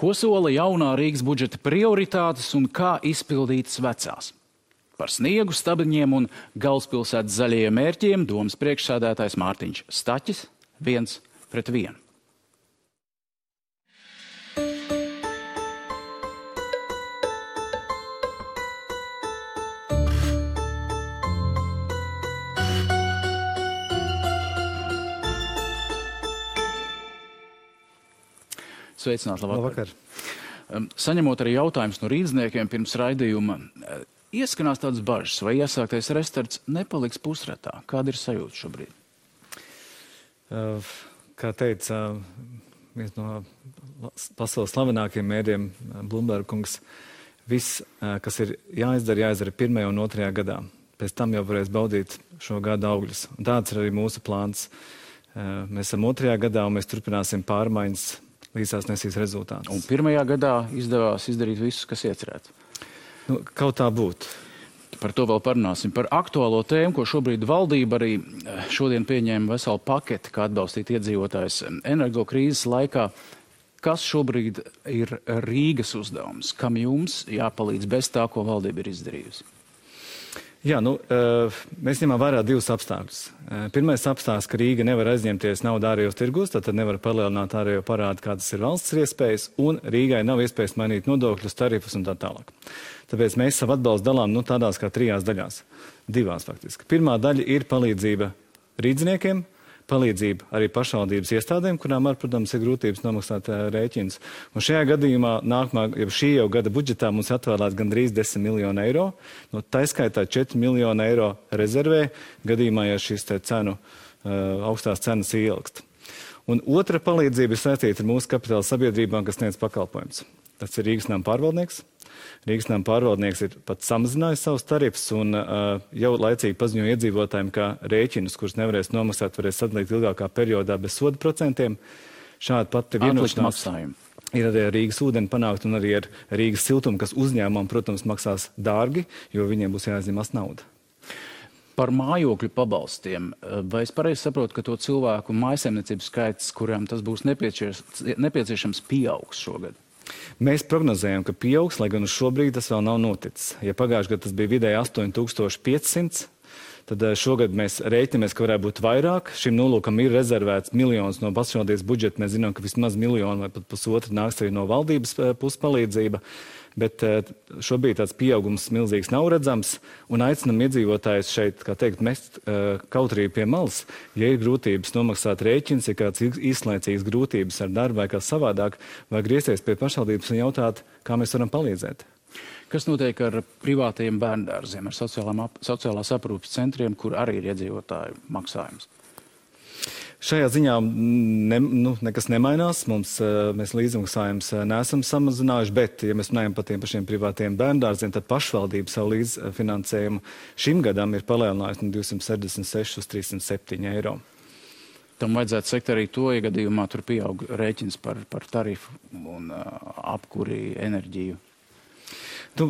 Ko sola jaunā Rīgas budžeta prioritātes un kā izpildītas vecās? Par sniegu, stabiņiem un galvaspilsētas zaļajiem mērķiem domas priekšsādātājs Mārtiņš Staķis viens pret vienu. Sveicināti, labvakar. labvakar. Saņemot arī jautājumus no rīzniekiem pirms raidījuma, eh, ieskanās tādas bažas, vai iesāktais restarts nepaliks pusratā. Kāda ir sajūta šobrīd? Kā teica uh, viens no pasaules slavenākajiem mēdiem, Blumberg kungs, viss, kas ir jāizdara, jāizdara pirmajā un otrajā gadā. Pēc tam jau varēs baudīt šo gadu augļus. Un tāds ir arī mūsu plāns. Mēs esam otrajā gadā un mēs turpināsim pārmaiņas līdz tās nesīs rezultātus. Un pirmajā gadā izdevās izdarīt visu, kas iecerēts. Nu, kaut tā būtu. Par to vēl parunāsim. Par aktuālo tēmu, ko šobrīd valdība arī eh, šodien pieņēma veselu paketi, kā atbalstīt iedzīvotājs energo krīzes laikā. Kas šobrīd ir Rīgas uzdevums? Kam jums jāpalīdz bez tā, ko valdība ir izdarījusi? Jā, nu, mēs ņemam vērā divus apstākļus. Pirmais apstākļus, ka Rīga nevar aizņemties naudu ārējos tirgus, tad nevar palielināt ārējo parādu, kādas ir valsts iespējas, un Rīgai nav iespējas mainīt nodokļus, tarifus un tā tālāk. Tāpēc mēs savu atbalstu dalām nu, tādās kā trijās daļās. Divās faktiski. Pirmā daļa ir palīdzība rīdzniekiem, palīdzību arī pašvaldības iestādēm, kurām ar, protams, ir grūtības nomaksāt rēķinus. Un šajā gadījumā nākamā, ja šī jau gada budžetā mums atvēlēts gandrīz 10 miljonu eiro, no tā skaitā 4 miljonu eiro rezervē, gadījumā, ja šīs cenu, augstās cenas ielgst. Un otra palīdzība ir saistīta ar mūsu kapitāla sabiedrībām, kas sniedz pakalpojumus. Tas ir Rīgas nama pārvaldnieks, Rīgas nama pārvaldnieks ir pat samazinājis savus tarifus un uh, jau laicīgi paziņoja iedzīvotājiem, ka rēķinus, kurus nevarēs nomaksāt, varēs sadalīt ilgākā periodā bez soda procentiem. Šāda pati vienošanās ir arī ar Rīgas ūdeni panākt un arī ar Rīgas siltumu, kas uzņēmumam, protams, maksās dārgi, jo viņiem būs jāizņemas nauda. Par mājokļu pabalstiem. Vai es pareizi saprotu, ka to cilvēku mājsaimniecību skaits, kurām tas būs nepieciešams, pieaugs šogad? Mēs prognozējam, ka pieaugs, lai gan šobrīd tas vēl nav noticis. Ja pagājušajā gadā tas bija vidēji 8500, tad eh, šogad mēs rēķinamies, ka varētu būt vairāk. Šim nolūkam ir rezervēts miljons no pašvaldības budžeta. Mēs zinām, ka vismaz miljonu vai pat pusotru nāks arī no valdības eh, puses palīdzība bet eh, šobrīd tāds pieaugums milzīgs nav redzams, un aicinam iedzīvotājus šeit, kā teikt, mest uh, kautrību pie malas. Ja ir grūtības nomaksāt rēķins, ja kāds īslaicīgs grūtības ar darbu vai kā savādāk, vai griezties pie pašvaldības un jautāt, kā mēs varam palīdzēt. Kas notiek ar privātajiem bērndārziem, ar sociālās aprūpes centriem, kur arī ir iedzīvotāju maksājums? Šajā ziņā ne, nu, nekas nemainās. Mums, eh, mēs līdzmaksājumus eh, neesam samazinājuši, bet, ja mēs runājam par tiem pašiem privātiem bērndārziem, tad pašvaldība savu līdzfinansējumu šim gadam ir palielinājusi no 266 uz 307 eiro. Tam vajadzētu sekt arī to, ja gadījumā tur pieaug rēķins par, par tarifu un uh, apkuri enerģiju. Tu,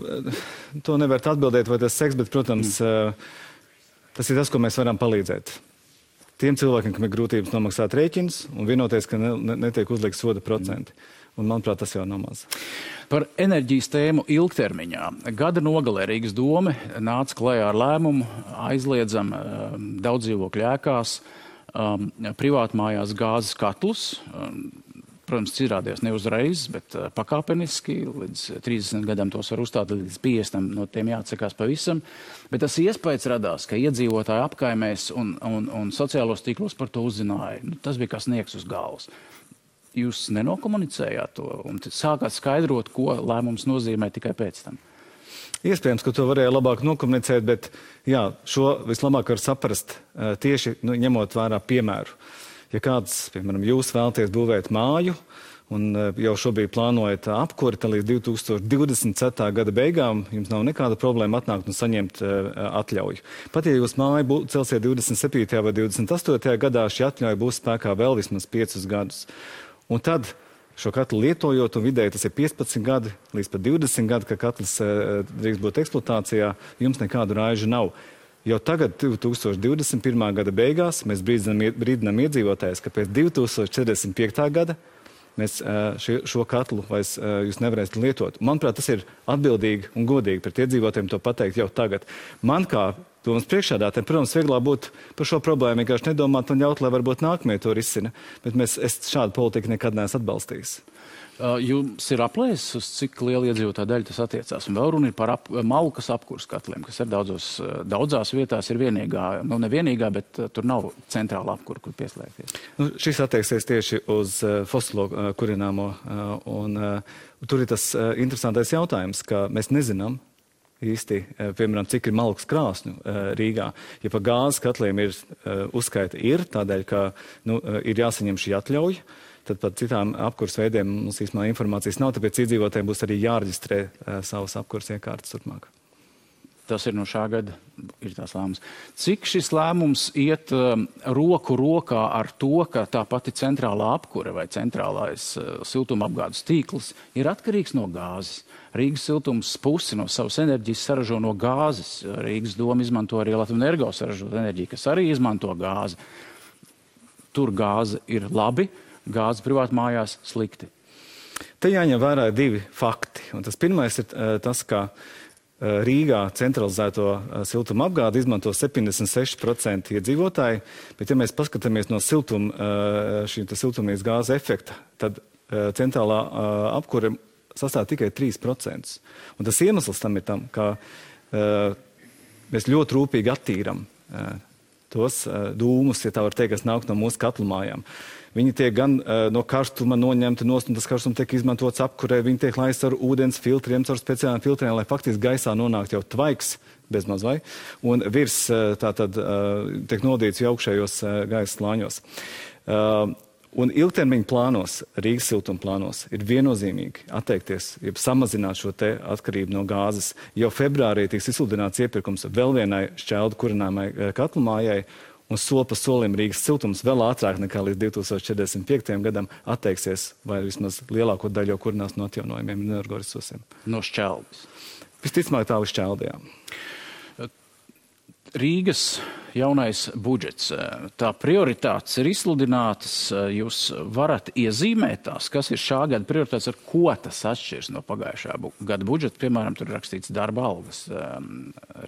to nevar atbildēt, vai tas seks, bet, protams, mm. uh, tas ir tas, ko mēs varam palīdzēt tiem cilvēkiem, kam ir grūtības nomaksāt rēķinus un vienoties, ka ne, ne, netiek uzlikts soda procenti. Un, manuprāt, tas jau nav maz. Par enerģijas tēmu ilgtermiņā. Gada nogalē Rīgas doma nāca klajā ar lēmumu aizliedzam uh, daudz dzīvokļu ēkās um, privātmājās gāzes katlus. Um, protams, izrādījās ne uzreiz, bet uh, pakāpeniski. Līdz 30 gadam tos var uzstāt, līdz 50 no tiem jāatsakās pavisam. Bet tas iespējas radās, ka iedzīvotāji apkaimēs un, un, un sociālos tīklos par to uzzināja. Nu, tas bija kā sniegs uz galvas. Jūs nenokomunicējāt to un sākāt skaidrot, ko lēmums nozīmē tikai pēc tam. Iespējams, ka to varēja labāk nokomunicēt, bet jā, šo vislabāk var saprast uh, tieši nu, ņemot vērā piemēru. Uh, Ja kāds, piemēram, jūs vēlaties būvēt māju, un eh, jau šobrīd plānojat apkuri, tad līdz 2027. gada beigām jums nav nekāda problēma atnākt un saņemt uh, atļauju. Pat ja jūs māju celsiet 27. vai 28. gadā, šī atļauja būs spēkā vēl vismaz 5 gadus. Un tad šo katlu lietojot, un vidēji tas ir 15 gadi līdz pat 20 gadi, ka katls uh, drīkst būt eksploatācijā, jums nekādu raižu nav. Jau tagad, 2021. gada beigās, mēs brīdinām, iedzīvotājus, ka pēc 2045. gada mēs šo katlu vairs jūs nevarēsiet lietot. Manuprāt, tas ir atbildīgi un godīgi pret iedzīvotājiem to pateikt jau tagad. Man kā domas priekšādātājiem, protams, vieglāk būtu par šo problēmu vienkārši nedomāt un ļaut, lai varbūt nākamie to risina, bet mēs, es šādu politiku nekad neesmu atbalstījis. Uh, jums ir aplēses, uz cik liela iedzīvotāja daļa tas attiecās. Un vēl runa ir par ap, malkas apkurs katliem, kas ir daudzos, uh, daudzās vietās ir vienīgā, nu ne vienīgā, bet uh, tur nav centrāla apkura, kur pieslēgties. Nu, šis attieksies tieši uz fosilo kurināmo. Un, tur ir tas interesantais jautājums, ka mēs nezinām, īsti, piemēram, cik ir malks krāsņu Rīgā. Ja pa gāzes katliem ir uzskaita ir, tādēļ, ka nu, ir jāsaņem šī atļauja, tad par citām apkurs veidiem mums īstenībā informācijas nav, tāpēc iedzīvotājiem būs arī jāreģistrē uh, savas apkurs iekārtas turpmāk. Tas ir no šā gada ir tās lēmums. Cik šis lēmums iet um, roku rokā ar to, ka tā pati centrālā apkure vai centrālais uh, siltumapgādes tīkls ir atkarīgs no gāzes? Rīgas siltums pusi no savas enerģijas saražo no gāzes. Rīgas doma izmanto arī Latvijas energo saražot enerģiju, kas arī izmanto gāzi. Tur gāze ir labi, uh, gāzi privāti mājās slikti? Te jāņem vērā divi fakti. Un tas pirmais ir uh, tas, ka uh, Rīgā centralizēto uh, siltuma apgādi izmanto 76% iedzīvotāji, bet ja mēs paskatāmies no siltuma, šī siltumnīcas gāzes efekta, tad centrālā apkure sastāv tikai 3%. Un tas iemesls tam ir tam, ka mēs ļoti rūpīgi attīram tos dūmus, ja tā var teikt, kas nāk no mūsu katlumājām. mājām. Viņi tiek gan uh, no karstuma noņemti nost, un tas karstums tiek izmantots apkurē. Viņi tiek laisti ar ūdens filtriem, caur speciāliem filtriem, lai faktiski gaisā nonāktu jau tvaiks bezmaz vai, un virs tātad uh, tiek nodīts jau augšējos gaisa slāņos. Un ilgtermiņa plānos, Rīgas siltuma plānos, ir viennozīmīgi atteikties, ja samazināt šo atkarību no gāzes. Jau februārī tiks izsludināts iepirkums vēl vienai šķeldu kurināmai katlumājai, un soli pa solim Rīgas siltums vēl ātrāk nekā līdz 2045. gadam atteiksies, vai vismaz lielāko daļu kurinās no atjaunojumiem energoresursiem. No šķeldes. Visticamāk tā uz šķeldējām. Rīgas jaunais budžets, tā prioritātes ir izsludinātas. Jūs varat iezīmēt tās, kas ir šā gada prioritātes, ar ko tas atšķirs no pagājušā gada budžeta. Piemēram, tur ir rakstīts darba algas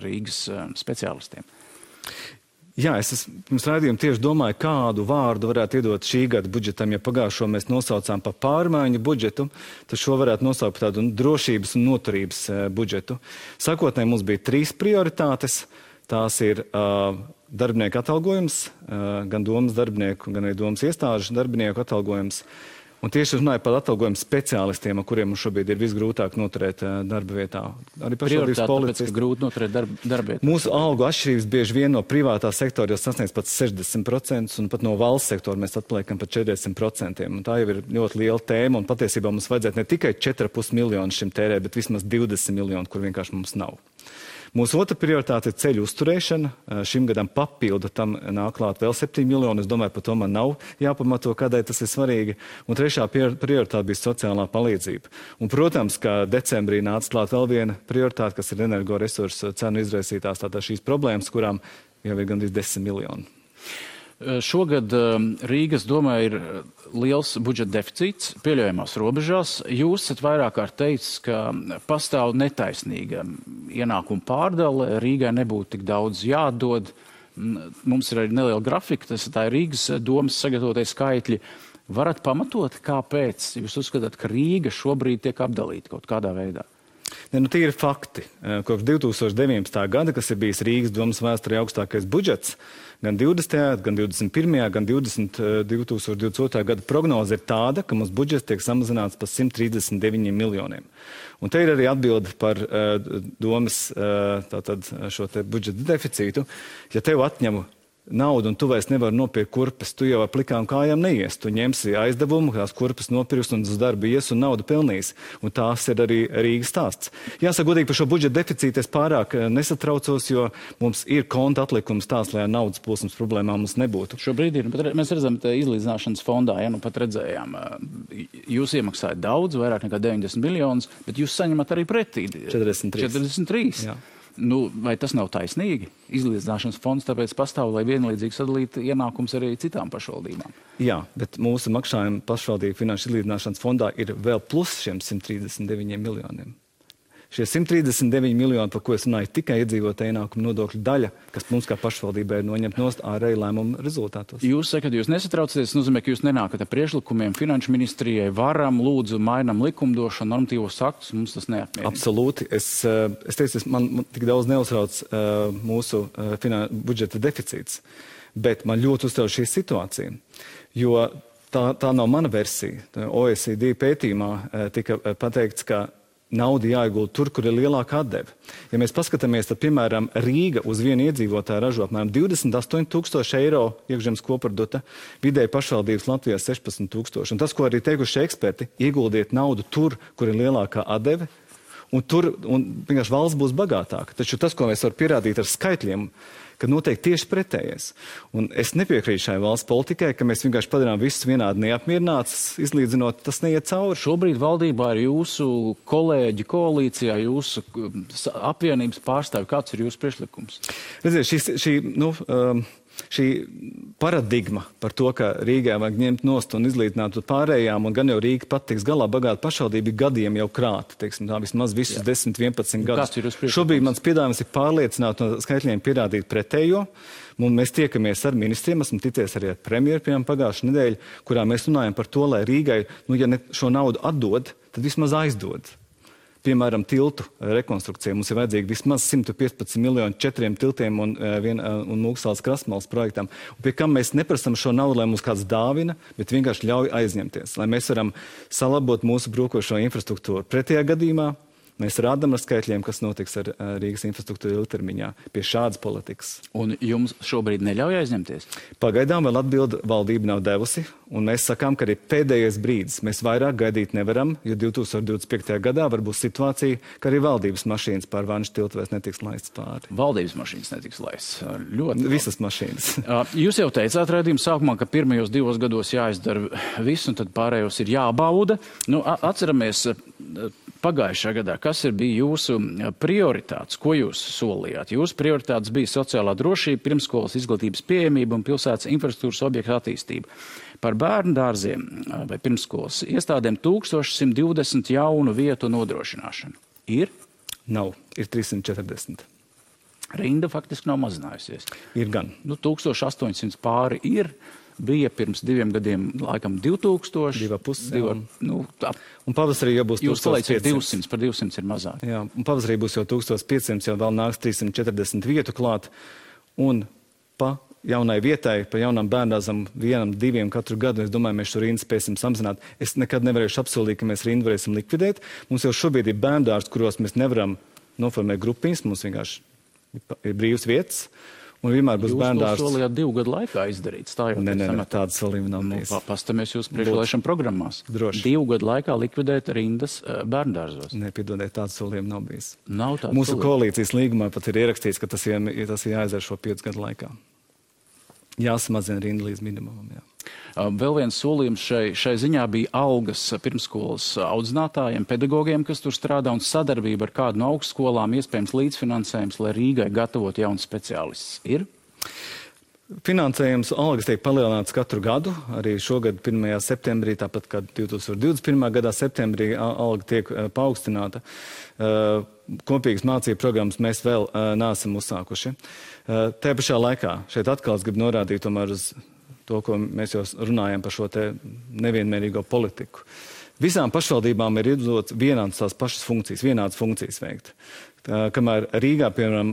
Rīgas speciālistiem. Jā, es esmu, pirms raidījuma tieši domāju, kādu vārdu varētu iedot šī gada budžetam. Ja pagājušo mēs nosaucām par pārmaiņu budžetu, tad šo varētu nosaukt par tādu drošības un noturības uh, budžetu. Sakotnē mums bija trīs prioritātes. Tās ir uh, darbinieku atalgojums, uh, gan domas darbinieku, gan arī domas iestāžu darbinieku atalgojums. Uh, Un tieši runāju par atalgojumu speciālistiem, kuriem šobrīd ir visgrūtāk noturēt uh, darba vietā. Arī pašvaldības policijas. Grūti noturēt darba, darba vietā. Mūsu algu atšķirības bieži vien no privātā sektora jau sasniedz pat 60%, un pat no valsts sektora mēs atpaliekam par 40%. Un tā jau ir ļoti liela tēma, un patiesībā mums vajadzētu ne tikai 4,5 miljonu šim tērēt, bet vismaz 20 miljonu, kur vienkārši mums nav. Mūsu otra prioritāte ir ceļu uzturēšana. Šim gadam papildu tam nāk klāt vēl 7 miljoni. Es domāju, par to man nav jāpamato, kādēļ tas ir svarīgi. Un trešā prioritāte bija sociālā palīdzība. Un, protams, ka decembrī nāca klāt vēl viena prioritāte, kas ir energoresursu cenu izraisītās tātad šīs problēmas, kurām jau ir gandrīz 10 miljoni. Šogad Rīgas domē ir liels budžeta deficīts pieļaujamās robežās. Jūs esat vairāk kārt teicis, ka pastāv netaisnīga ienākuma pārdale. Rīgai nebūtu tik daudz jādod. Mums ir arī neliela grafika, tas ir Rīgas domas sagatavotie skaitļi. Varat pamatot, kāpēc jūs uzskatāt, ka Rīga šobrīd tiek apdalīta kaut kādā veidā? Ne, nu, tie ir fakti. Kopš 2019. gada, kas ir bijis Rīgas domas vēsturē augstākais budžets, gan 20., gan 21., gan 20, 2022. gada prognoze ir tāda, ka mums budžets tiek samazināts par 139 miljoniem. Un te ir arī atbilde par uh, domas uh, tātad, šo budžeta deficītu. Ja tev atņemu naudu, un tu vairs nevari nopirkt kurpes. Tu jau ar plikām kājām neies. Tu ņemsi aizdevumu, tās kurpes nopirks un uz darbu ies un naudu pelnīs. Un tās ir arī Rīgas stāsts. Jāsaka, godīgi par šo budžeta deficītu es pārāk eh, nesatraucos, jo mums ir konta atlikums tās, lai naudas plūsmas problēmām mums nebūtu. Šobrīd ir, bet mēs redzam, ka izlīdzināšanas fondā, ja nu pat redzējām, eh, jūs iemaksājat daudz, vairāk nekā 90 miljonus, bet jūs saņemat arī pretī 43. 43. Jā. Nu, vai tas nav taisnīgi? Izlīdzināšanas fonds tāpēc pastāv, lai vienlīdzīgi sadalītu ienākums arī citām pašvaldībām. Jā, bet mūsu maksājuma pašvaldību finanšu izlīdzināšanas fondā ir vēl plus šiem 139 miljoniem. Šie 139 miljoni, par ko es runāju, tikai iedzīvotāju ienākumu nodokļu daļa, kas mums kā pašvaldībai ir noņemta nost ārēju lēmumu rezultātos. Jūs sakat, jūs nesatraucaties, tas nozīmē, ka jūs nenākat ar priekšlikumiem finanšu ministrijai, varam, lūdzu, mainam likumdošanu, normatīvos aktus, mums tas neapmierina. Absolūti. Es, eh, es teicu, es, man, man tik daudz neuztrauc uh, mūsu uh, finan, budžeta deficīts, bet man ļoti uztrauc šī situācija, jo tā, tā nav mana versija. OECD pētījumā tika pateikts, ka nauda jāiegulda tur, kur ir lielāka atdeve. Ja mēs paskatāmies, tad, piemēram, Rīga uz vienu iedzīvotāju ražo apmēram 28,000 eiro iekšzemes koprodukta, vidēji pašvaldības Latvijā 16,000. Un tas, ko arī teikuši eksperti, ieguldiet naudu tur, kur ir lielākā atdeve, un tur un vienkārši valsts būs bagātāka. Taču tas, ko mēs varam pierādīt ar skaitļiem, ka noteikti tieši pretējais. Un es nepiekrītu šai valsts politikai, ka mēs vienkārši padarām visus vienādi neapmierinātus, izlīdzinot, tas neiet cauri. Šobrīd valdībā ir jūsu kolēģi koalīcijā, jūsu um, apvienības pārstāvi. Kāds ir jūsu priekšlikums? Redziet, šī, šī nu, um, šī paradigma par to, ka Rīgā vajag ņemt nost un izlīdzināt uz pārējām, un gan jau Rīga pat tiks galā bagāta pašvaldība gadiem jau krāta, teiksim, tā vismaz visus Jā. 10, 11 gadus. Šobrīd mans piedāvājums ir pārliecināt un skaitļiem pierādīt pretējo. Un mēs tiekamies ar ministriem, esmu ticies arī ar premjeru, piemēram, pagājušajā nedēļā, kurā mēs runājam par to, lai Rīgai, nu, ja ne šo naudu atdod, tad vismaz aizdod piemēram, tiltu rekonstrukcija. Mums ir vajadzīgi vismaz 115 miljoni četriem tiltiem un, eh, vien, eh, un Mūksāles krastmalas projektam. Un pie kam mēs neprasam šo naudu, lai mums kāds dāvina, bet vienkārši ļauj aizņemties, lai mēs varam salabot mūsu brūkošo infrastruktūru. Pretējā gadījumā Mēs rādām ar skaitļiem, kas notiks ar Rīgas infrastruktūru ilgtermiņā pie šādas politikas. Un jums šobrīd neļauj aizņemties? Pagaidām vēl atbildi valdība nav devusi, un mēs sakām, ka arī pēdējais brīdis. Mēs vairāk gaidīt nevaram, jo 2025. gadā var būt situācija, ka arī valdības mašīnas pār Vanšu tiltu vairs netiks laistas pāri. Valdības mašīnas netiks laistas. Ļoti. Visas mašīnas. Jūs jau teicāt redzījuma sākumā, ka pirmajos divos gados jāizdara viss, un tad pārējos ir jābauda. Nu, atceramies pagājušā gadā, kas ir bija jūsu prioritātes, ko jūs solījāt? Jūsu prioritātes bija sociālā drošība, pirmskolas izglītības pieejamība un pilsētas infrastruktūras objektu attīstība. Par bērnu dārziem vai pirmskolas iestādēm 1120 jaunu vietu nodrošināšanu. Ir? Nav, ir 340. Rinda faktiski nav mazinājusies. Ir gan. Nu, 1800 pāri ir bija pirms diviem gadiem, laikam, 2000. Divi pusi. Divi, nu, tā. Un pavasarī jau būs Jūs palīdziet 200, par 200 ir mazāk. Jā, un pavasarī būs jau 1500, jau vēl nāks 340 vietu klāt. Un pa jaunai vietai, pa jaunam bērnāzam, vienam, diviem katru gadu, es domāju, mēs šo rindu spēsim samazināt. Es nekad nevarēšu apsolīt, ka mēs rindu varēsim likvidēt. Mums jau šobrīd ir bērndārs, kuros mēs nevaram noformēt grupiņas, mums vienkārši ir brīvs vietas. Un vienmēr būs bērndārs. Jūs to solījāt divu gadu laikā izdarīt. Stājot nē, nē, nē, tādas solījuma nav nu, bijis. Pastamies jūs priekšvēlēšana programmās. Droši. Divu gadu laikā likvidēt rindas uh, bērndārzos. Nē, piedodiet, tādas solījuma nav bijis. Nav tādas. Mūsu solījuma. koalīcijas līgumā pat ir ierakstīts, ka tas, ir, tas ir jāizdara šo piecu gadu laikā. Jāsamazina rinda līdz minimumam. Jā. Vēl viens solījums šai, šai ziņā bija algas pirmskolas audzinātājiem, pedagogiem, kas tur strādā, un sadarbība ar kādu no augstskolām, iespējams līdzfinansējums, lai Rīgai gatavot jaunu speciālistus. Ir? Finansējums algas tiek palielināts katru gadu. Arī šogad, 1. septembrī, tāpat kā 2021. gadā, septembrī alga tiek paaugstināta. Kopīgas mācību programmas mēs vēl neesam uzsākuši. Tajā pašā laikā šeit atkal es gribu norādīt uz to, ko mēs jau runājam par šo nevienmērīgo politiku. Visām pašvaldībām ir izdots vienādas tās pašas funkcijas, vienādas funkcijas veikt. Tā, kamēr Rīgā, piemēram,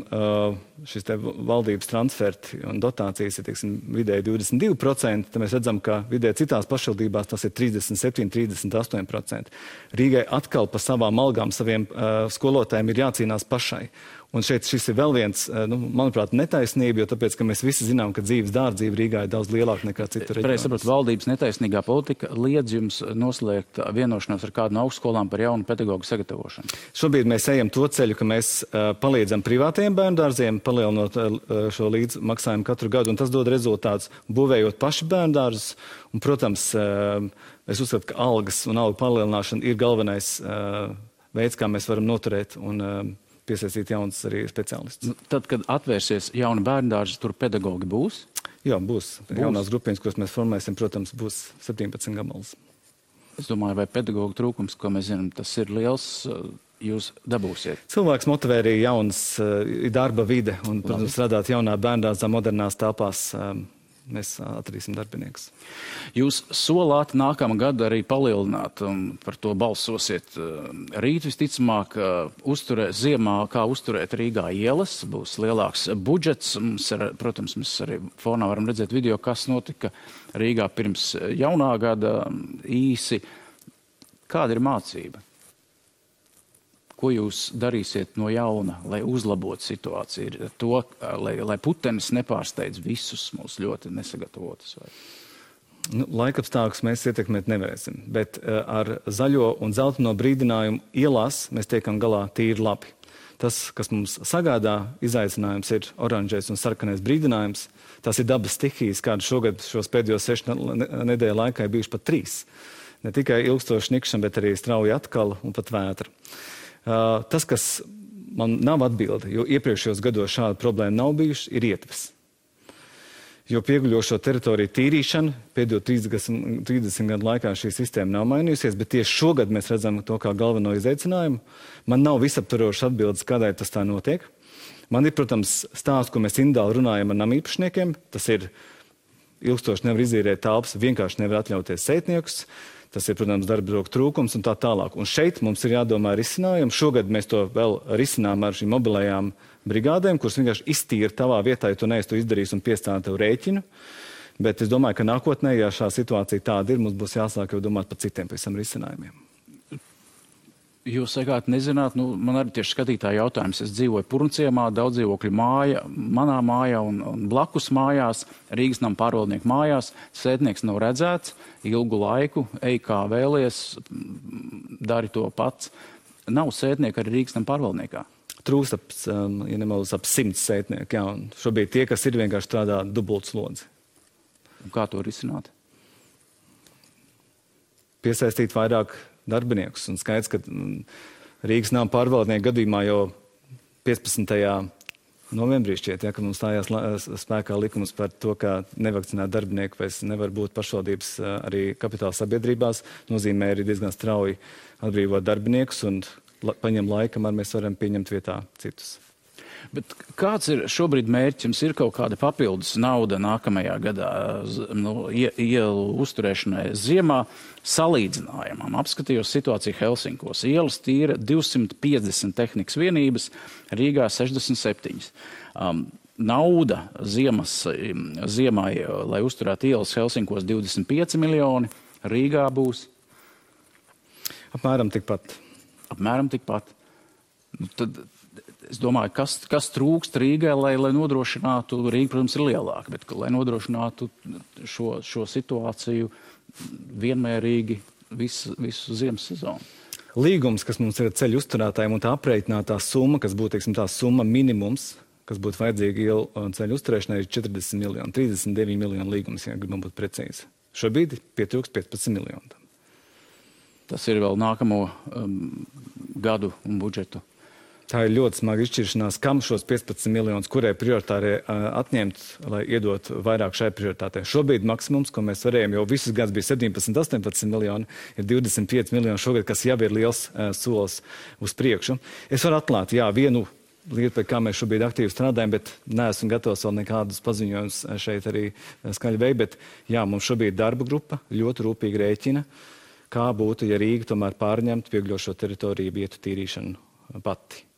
šis valdības transferti un dotācijas ir teiksim, vidēji 22%, tad mēs redzam, ka vidēji citās pašvaldībās tas ir 37, 38%. Rīgai atkal par savām algām saviem uh, skolotājiem ir jācīnās pašai. Un šeit šis ir vēl viens, eh, nu, manuprāt, netaisnība, jo tāpēc, ka mēs visi zinām, ka dzīves dārdzība Rīgā ir daudz lielāka nekā citur. Pareizi saprotu, valdības netaisnīgā politika liedz jums noslēgt vienošanos ar kādu no augstskolām par jaunu pedagoģu sagatavošanu. Šobrīd mēs ejam to ceļu, ka mēs uh, palīdzam privātajiem bērndārziem, palielinot uh, šo līdzmaksājumu katru gadu, un tas dod rezultātus, būvējot paši bērndārzus. Un, protams, uh, es uzskatu, ka algas un algu palielināšana ir galvenais veids, kā mēs varam noturēt un piesaistīt jaunas arī speciālistus. Nu, tad, kad atvērsies jauna bērndārza, tur pedagogi būs? Jā, būs. būs. Jaunās grupiņas, kuras mēs formēsim, protams, būs 17 gabalas. Es domāju, vai pedagoģa trūkums, ko mēs zinām, tas ir liels. Uh, jūs dabūsiet? Cilvēks motivē arī jaunas uh, darba vide un, protams, strādāt jaunā bērndārzā, modernās telpās. Um, mēs atradīsim darbiniekus. Jūs solāt nākamā gada arī palielināt, un par to balsosiet rīt visticamāk, uzturē, ziemā, kā uzturēt Rīgā ielas, būs lielāks budžets. Mums ir, protams, mēs arī fonā varam redzēt video, kas notika Rīgā pirms jaunā gada īsi. Kāda ir mācība? Ko jūs darīsiet no jauna, lai uzlabotu situāciju, to, lai, lai putenis nepārsteidz visus mūs ļoti nesagatavotus. Vai? Nu, Laikapstākļus mēs ietekmēt nevarēsim, bet uh, ar zaļo un zeltaino brīdinājumu ielās mēs tiekam galā tīri labi. Tas, kas mums sagādā izaicinājums, ir oranžais un sarkanais brīdinājums. Tās ir dabas stihijas, kādas šogad šos pēdējos sešu nedēļu laikā ir bijušas pat trīs. Ne tikai ilgstoši nikšana, bet arī strauja atkal un pat vētra. Uh, tas, kas man nav atbilde, jo iepriekšējos gados šāda problēma nav bijuši, ir ietvers. Jo pieguļošo teritoriju tīrīšana pēdējo 30, 30 gadu laikā šī sistēma nav mainījusies, bet tieši šogad mēs redzam to kā galveno izaicinājumu. Man nav visaptvarošas atbildes, kādēļ tas tā notiek. Man ir, protams, stāsts, ko mēs individuāli runājam ar namīpašniekiem. Tas ir ilgstoši nevar izīrēt telpas, vienkārši nevar atļauties sētniekus. Tas ir, protams, darba roku trūkums un tā tālāk. Un šeit mums ir jādomā risinājumi. Šogad mēs to vēl risinām ar šīm mobilajām brigādēm, kuras vienkārši iztīra tavā vietā, ja tu neesi to izdarījis un piestāda tev rēķinu. Bet es domāju, ka nākotnē, ja šā situācija tāda ir, mums būs jāsāk jau domāt par citiem pavisam risinājumiem. Jūs sakāt, nezināt, nu, man arī tieši skatītāja jautājums. Es dzīvoju Purnciemā, daudz dzīvokļu māja, manā mājā un, un blakus mājās, Rīgas nama pārvaldnieku mājās. Sētnieks nav redzēts ilgu laiku, ej kā vēlies, dari to pats. Nav sētnieka arī Rīgas nama pārvaldniekā. Trūkst ap, um, ja nemaldos, ap simts sētnieku, jā, un šobrīd tie, kas ir vienkārši strādā dubultslodzi. Kā to risināt? Piesaistīt vairāk darbiniekus. Un skaidrs, ka mm, Rīgas nama pārvaldnieku gadījumā jau 15. novembrī šķiet, ja, ka mums stājās spēkā likums par to, ka nevakcinēti darbinieki vairs nevar būt pašvaldības arī kapitāla sabiedrībās, nozīmē arī diezgan strauji atbrīvot darbiniekus un paņem laika, kamēr mēs varam pieņemt vietā citus. Bet kāds ir šobrīd mērķis? Jums ir kaut kāda papildus nauda nākamajā gadā nu, ielu uzturēšanai ziemā salīdzinājumam. Apskatījos situāciju Helsinkos. Ielas tīra 250 tehnikas vienības, Rīgā 67. Um, nauda ziemas, ziemai, lai uzturētu ielas Helsinkos 25 miljoni, Rīgā būs? Apmēram tikpat. Apmēram tikpat. Nu, tad, Es domāju, kas, kas trūkst Rīgai, lai, lai nodrošinātu, Rīga, protams, ir lielāka, bet lai nodrošinātu šo, šo situāciju vienmērīgi visu, visu ziemas sezonu. Līgums, kas mums ir ceļu uzturētājiem, un tā aprēķinātā summa, kas būtu teiksim, tā summa minimums, kas būtu vajadzīga ielu ceļu uzturēšanai, ir 40 miljoni, 39 miljoni līgums, ja gribam būt precīzi. Šobrīd pietrūkst 15 miljonu. Tas ir vēl nākamo um, gadu un budžetu Tā ir ļoti smaga izšķiršanās, kam šos 15 miljonus, kurai prioritāri uh, atņemt, lai iedot vairāk šai prioritātei. Šobrīd maksimums, ko mēs varējām, jau visus gadus bija 17, 18 miljoni, ir 25 miljoni šogad, kas jau ir liels uh, solis uz priekšu. Es varu atklāt, jā, vienu lietu, pie kā mēs šobrīd aktīvi strādājam, bet neesmu gatavs vēl nekādus paziņojumus šeit arī skaļi veikt. Bet jā, mums šobrīd darba grupa, ļoti rūpīgi rēķina, kā būtu, ja Rīga tomēr pārņemtu piegļošo teritoriju vietu tīrīšanu pati.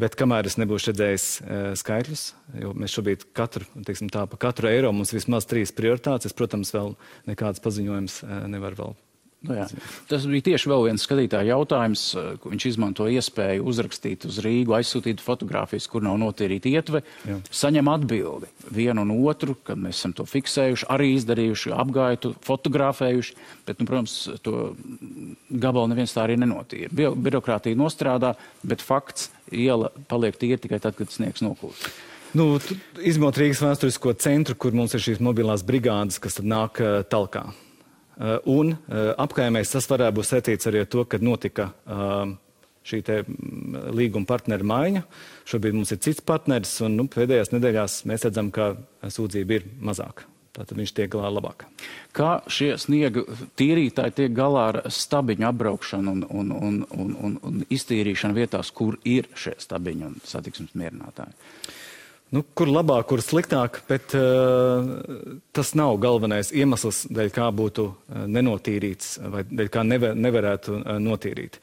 Bet kamēr es nebūšu redzējis uh, skaitļus, jo mēs šobrīd katru, teiksim tā, pa katru eiro mums vismaz trīs prioritātes, es, protams, vēl nekādas paziņojums uh, nevaru vēl Nu, jā. Tas bija tieši vēl viens skatītāja jautājums. Viņš izmanto iespēju uzrakstīt uz Rīgu, aizsūtīt fotogrāfijas, kur nav notīrīta ietve. Jā. Saņem atbildi vienu un otru, kad mēs esam to fiksējuši, arī izdarījuši, apgaitu, fotografējuši. Bet, nu, protams, to gabalu neviens tā arī nenotīra. Bi birokrātija nostrādā, bet fakts iela paliek tīra tikai tad, kad sniegs noklūst. Nu, izmantot Rīgas vēsturisko centru, kur mums ir šīs mobilās brigādes, kas nāk uh, talkā. Uh, un uh, apkaimēs tas varētu būt saistīts arī ar to, ka notika uh, šī mm, līguma partneru maiņa. Šobrīd mums ir cits partneris, un nu, pēdējās nedēļās mēs redzam, ka sūdzība ir mazāka. Tātad viņš tiek galā labāk. Kā šie sniega tīrītāji tiek galā ar stabiņu apbraukšanu un, un, un, un, un, un iztīrīšanu vietās, kur ir šie stabiņi un satiksmes mierinātāji? Nu, kur labāk, kur sliktāk, bet uh, tas nav galvenais iemesls, dēļ kā būtu uh, nenotīrīts vai dēļ kā nevar, nevarētu uh, notīrīt.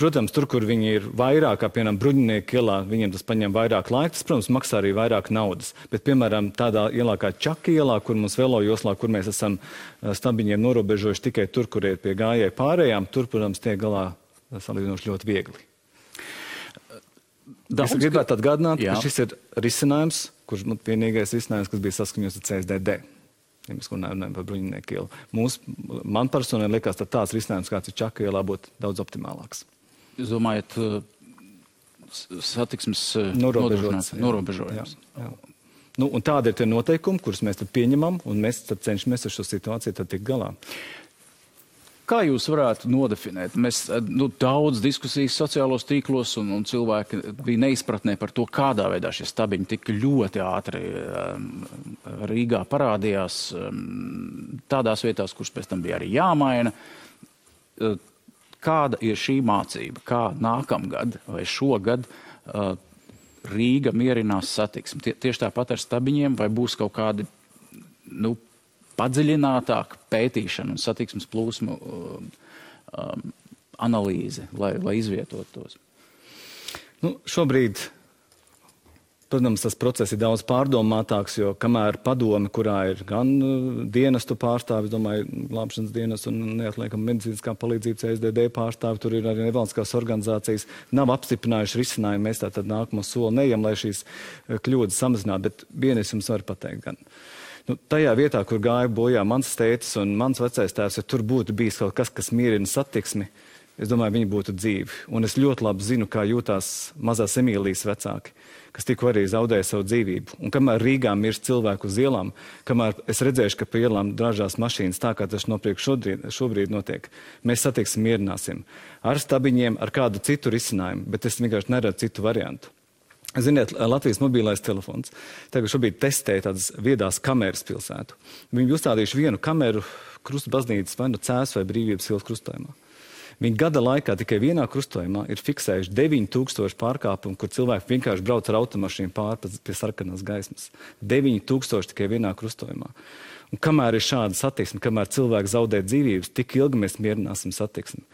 Protams, tur, kur viņi ir vairāk, kā piemēram bruņinieku ielā, viņiem tas paņem vairāk laika, tas, protams, maksā arī vairāk naudas. Bet, piemēram, tādā ielā kā Čaka ielā, kur mums velo joslā, kur mēs esam stabiņiem norobežojuši tikai tur, kur ir pie gājēji pārējām, tur, protams, tiek galā salīdzinoši ļoti viegli. Daudz, es gribētu atgādināt, jā. ka šis ir risinājums, kurš nu, vienīgais risinājums, kas bija saskaņots ar CSDD. Ja mēs runājam par bruņinieku ielu. Mūs, man personīgi liekas, ka tāds risinājums, kāds ir Čaka ielā, būtu daudz optimālāks. Jūs domājat, satiksmes norobežojums? Jā, jā. Nu, tādi ir tie noteikumi, kurus mēs pieņemam, un mēs cenšamies ar šo situāciju tikt galā. Kā jūs varētu nodefinēt? Mēs eh, nu, daudz diskusijas sociālos tīklos un, un cilvēki bija neizpratnē par to, kādā veidā šie stabiņi tik ļoti ātri um, Rīgā parādījās um, tādās vietās, kuras pēc tam bija arī jāmaina. Uh, kāda ir šī mācība? Kā nākamgad vai šogad uh, Rīga mierinās satiksmi? Tie, tieši tāpat ar stabiņiem vai būs kaut kādi nu, padziļinātāk pētīšana un satiksmes plūsmu um, um, analīze, lai, lai izvietotu tos? Nu, šobrīd, protams, tas process ir daudz pārdomātāks, jo kamēr padome, kurā ir gan uh, dienestu pārstāvi, domāju, glābšanas dienas un neatliekama medicīniskā palīdzība, CSDD pārstāvi, tur ir arī nevalstiskās organizācijas, nav apstiprinājuši risinājumu. Mēs tātad nākamo soli neejam, lai šīs uh, kļūdas samazinātu, bet vienu es jums varu pateikt gan. Nu, tajā vietā, kur gāja bojā mans tēvs un mans vecais tēvs, ja tur būtu bijis kaut kas, kas mierina satiksmi, es domāju, viņi būtu dzīvi. Un es ļoti labi zinu, kā jūtās mazās Emīlijas vecāki, kas tikko arī zaudēja savu dzīvību. Un kamēr Rīgā mirst cilvēku uz ielām, kamēr es redzēšu, ka pa ielām dražās mašīnas tā, kā tas nopriek šobrīd, šobrīd notiek, mēs satiksim mierināsim ar stabiņiem, ar kādu citu risinājumu, bet es vienkārši neredzu citu variantu. Ziniet, Latvijas mobilais telefons tagad šobrīd testē tādas viedās kameras pilsētu. Viņi uzstādījuši vienu kameru krustbaznīcas vai nu cēs vai brīvības ielas krustojumā. Viņi gada laikā tikai vienā krustojumā ir fiksējuši 9000 pārkāpumu, kur cilvēki vienkārši brauc ar automašīnu pāri pie sarkanās gaismas. 9000 tikai vienā krustojumā. Un kamēr ir šāda satiksme, kamēr cilvēki zaudē dzīvības, tik ilgi mēs mierināsim satiksmi.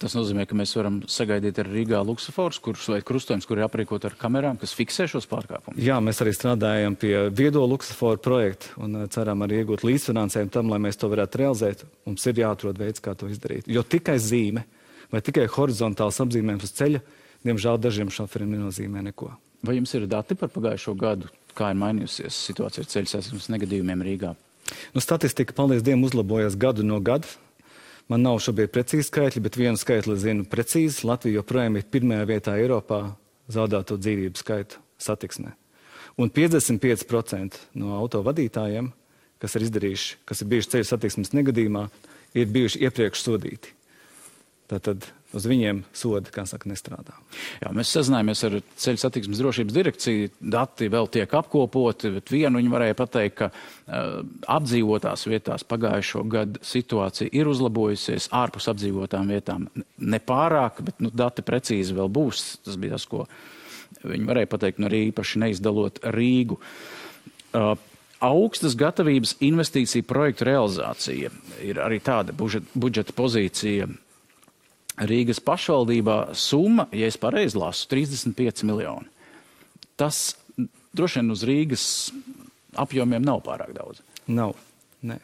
Tas nozīmē, ka mēs varam sagaidīt ar Rīgā luksusforus, kurus vai krustojums, kur ir aprīkot ar kamerām, kas fiksē šos pārkāpumus. Jā, mēs arī strādājam pie viedo luksusforu projektu un uh, ceram arī iegūt līdzfinansējumu tam, lai mēs to varētu realizēt. Mums ir jāatrod veids, kā to izdarīt. Jo tikai zīme vai tikai horizontāls apzīmējums uz ceļa, diemžēl dažiem šoferiem nenozīmē neko. Vai jums ir dati par pagājušo gadu, kā ir mainījusies situācija ar ceļu satiksmes negadījumiem Rīgā? Nu, statistika, paldies Dievam, uzlabojas gadu no gada. Man nav šobrīd precīzi skaitļi, bet vienu skaitli zinu precīzi. Latvija joprojām ir pirmajā vietā Eiropā zaudēto dzīvību skaitu satiksmē. Un 55% no autovadītājiem, kas ir izdarījuši, kas ir bijuši ceļu satiksmes negadījumā, ir bijuši iepriekš sodīti. Tātad uz viņiem sodi, kā saka, nestrādā. Jā, mēs sazinājāmies ar ceļu satiksmes drošības direkciju. Dati vēl tiek apkopoti, bet vienu viņi varēja pateikt, ka uh, apdzīvotās vietās pagājušo gadu situācija ir uzlabojusies ārpus apdzīvotām vietām. Nepārāk, bet nu, dati precīzi vēl būs. Tas bija tas, ko viņi varēja pateikt, nu arī īpaši neizdalot Rīgu. Uh, augstas gatavības investīciju projektu realizācija ir arī tāda budžeta pozīcija Rīgas pašvaldībā summa, ja es pareizi lasu, 35 miljoni. Tas droši vien uz Rīgas apjomiem nav pārāk daudz. Nav. Nē.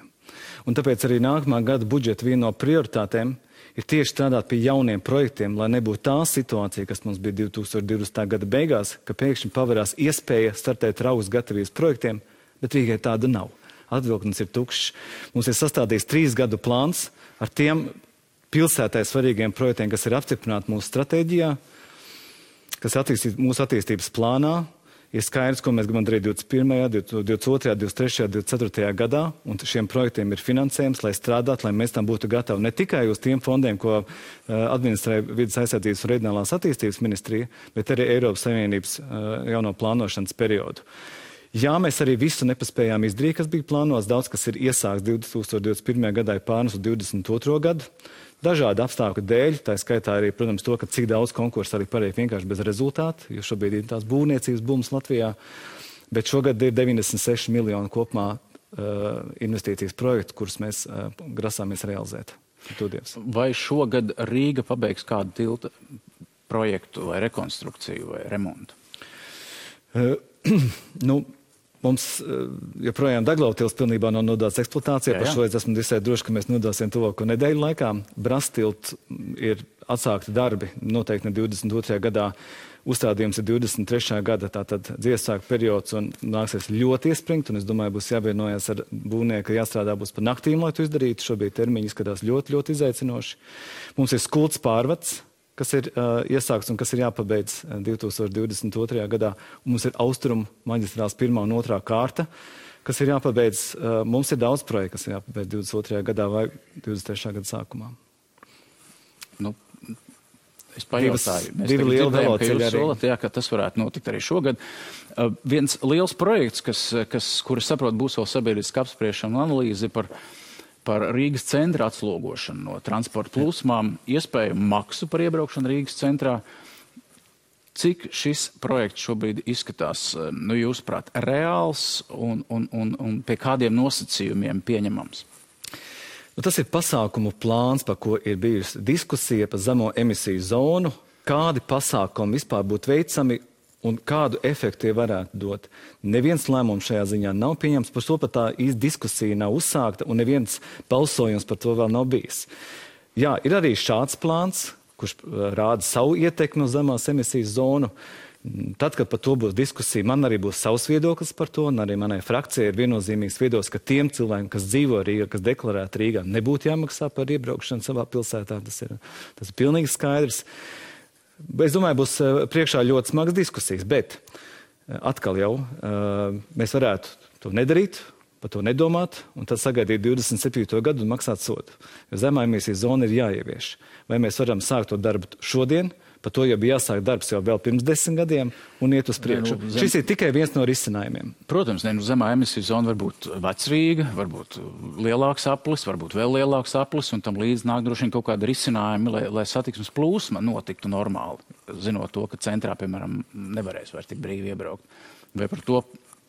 Un tāpēc arī nākamā gada budžeta viena no prioritātēm ir tieši strādāt pie jauniem projektiem, lai nebūtu tā situācija, kas mums bija 2020. gada beigās, ka pēkšņi pavērās iespēja startēt raugas gatavības projektiem, bet Rīgai tāda nav. Atvilknis ir tukšs. Mums ir sastādījis trīs gadu plāns ar tiem pilsētai svarīgiem projektiem, kas ir apstiprināti mūsu stratēģijā, kas attīstīt mūsu attīstības plānā, ir skaidrs, ko mēs gribam darīt 21., 22., 23., 24. gadā, un šiem projektiem ir finansējums, lai strādātu, lai mēs tam būtu gatavi ne tikai uz tiem fondiem, ko uh, administrē vidas aizsardzības un reģionālās attīstības ministrija, bet arī Eiropas Savienības uh, jauno plānošanas periodu. Jā, mēs arī visu nepaspējām izdarīt, kas bija plānots. Daudz kas ir iesākts 2021. gadā, pārnus uz 2022. gadu dažādu apstākļu dēļ. Tā skaitā arī, protams, to, ka cik daudz konkursu arī paliek vienkārši bez rezultātu, jo šobrīd ir tās būvniecības būmas Latvijā. Bet šogad ir 96 miljoni kopumā uh, investīcijas projektu, kurus mēs uh, grasāmies realizēt. Tūdies. Vai šogad Rīga pabeigs kādu tilta projektu vai rekonstrukciju vai remontu? Uh, nu, Mums eh, joprojām Daglautils pilnībā nav nodāts eksploatācijā. Pašlaik esmu visai droši, ka mēs nodāsim tuvāko nedēļu laikā. Brastilt ir atsākti darbi noteikti ne 22. gadā. Uzstādījums ir 23. gada, tātad dziesāka periods un nāksies ļoti iespringt, un es domāju, būs jāvienojas ar būvnieku, jāstrādā būs pa naktīm, lai to izdarītu. Šobrīd termiņi izskatās ļoti, ļoti izaicinoši. Mums ir skults pārvads, kas ir uh, iesākts un kas ir jāpabeidz 2022. gadā. Un mums ir austrumu maģistrāls pirmā un otrā kārta, kas ir jāpabeidz. Uh, mums ir daudz projektu, kas ir jāpabeidz 22. gadā vai 23. gada sākumā. Nu, Es pajautāju, mēs divi lieli veloceļi arī. Solat, jā, ka tas varētu notikt arī šogad. Uh, viens liels projekts, kas, kas, kuras saprot, būs vēl sabiedriska apspriešana un analīze par uh, par Rīgas centra atslogošanu no transporta plūsmām, iespējamu maksu par iebraukšanu Rīgas centrā. Cik šis projekts šobrīd izskatās, eh, nu, jūsuprāt, reāls un, un, un, un pie kādiem nosacījumiem pieņemams? Nu, tas ir pasākumu plāns, par ko ir bijusi diskusija par zemo emisiju zonu. Kādi pasākumi vispār būtu veicami un kādu efektu tie varētu dot. Neviens lēmums šajā ziņā nav pieņemts, par to pat tā īsta diskusija nav uzsākta, un neviens balsojums par to vēl nav bijis. Jā, ir arī šāds plāns, kurš uh, rāda savu ietekmi uz zemās emisijas zonu. Tad, kad par to būs diskusija, man arī būs savs viedoklis par to, un arī manai frakcijai ir viennozīmīgs viedoklis, ka tiem cilvēkiem, kas dzīvo Rīgā, kas deklarēti Rīgā, nebūtu jāmaksā par iebraukšanu savā pilsētā. Tas ir, tas ir pilnīgi skaidrs. Uh, Es domāju, būs eh, priekšā ļoti smagas diskusijas, bet eh, atkal jau eh, mēs varētu to nedarīt, par to nedomāt, un tad sagaidīt 27. gadu un maksāt sodu. Jo zemā emisijas zona ir jāievieš. Vai mēs varam sākt to darbu šodien? Par to jau bija jāsāk darbs jau pirms desmit gadiem un iet uz priekšu. Ne, nu, zem... Šis ir tikai viens no risinājumiem. Protams, ne, nu, zemā emisiju zona var būt vecrīga, varbūt lielāks aplis, varbūt vēl lielāks aplis, un tam līdz nāk droši vien kaut kāda risinājuma, lai, lai satiksmes plūsma notiktu normāli, zinot to, ka centrā, piemēram, nevarēs vairs tik brīvi iebraukt. Vai par to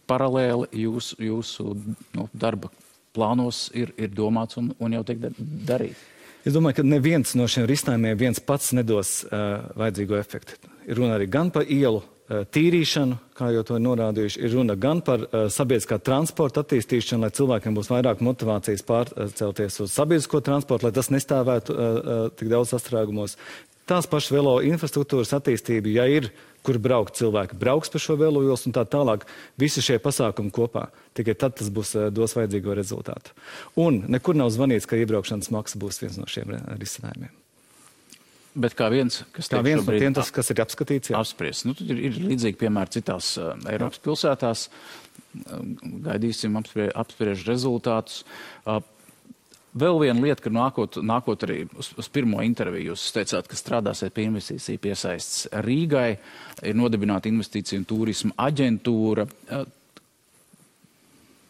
paralēli jūs, jūsu nu, darba plānos ir, ir domāts un, un jau tiek darīts? Es domāju, ka neviens no šiem risinājumiem viens pats nedos uh, vajadzīgo efektu. Ir runa arī gan par ielu uh, tīrīšanu, kā jau to ir norādījuši, ir runa gan par uh, sabiedriskā transporta attīstīšanu, lai cilvēkiem būs vairāk motivācijas pārcelties uz sabiedrisko transportu, lai tas nestāvētu uh, uh, tik daudz sastrēgumos. Tās pašas velo infrastruktūras attīstība, ja ir uh, kur braukt cilvēki, brauks pa šo velojos un tā tālāk. Visi šie pasākumi kopā. Tikai tad tas būs, eh, dos vajadzīgo rezultātu. Un nekur nav zvanīts, ka iebraukšanas maksa būs viens no šiem risinājumiem. Bet kā viens, kas, kā viens no tiem, tas, kas ir apskatīts, jā. apspriests. Nu, ir, ir līdzīgi piemēri citās uh, Eiropas jā. pilsētās. Uh, gaidīsim apsprie, apspriež rezultātus. Uh, Vēl viena lieta, ka nākot, nākot arī uz, uz pirmo interviju, jūs teicāt, ka strādāsiet pie investīciju piesaists Rīgai, ir nodibināta investīcija un turisma aģentūra.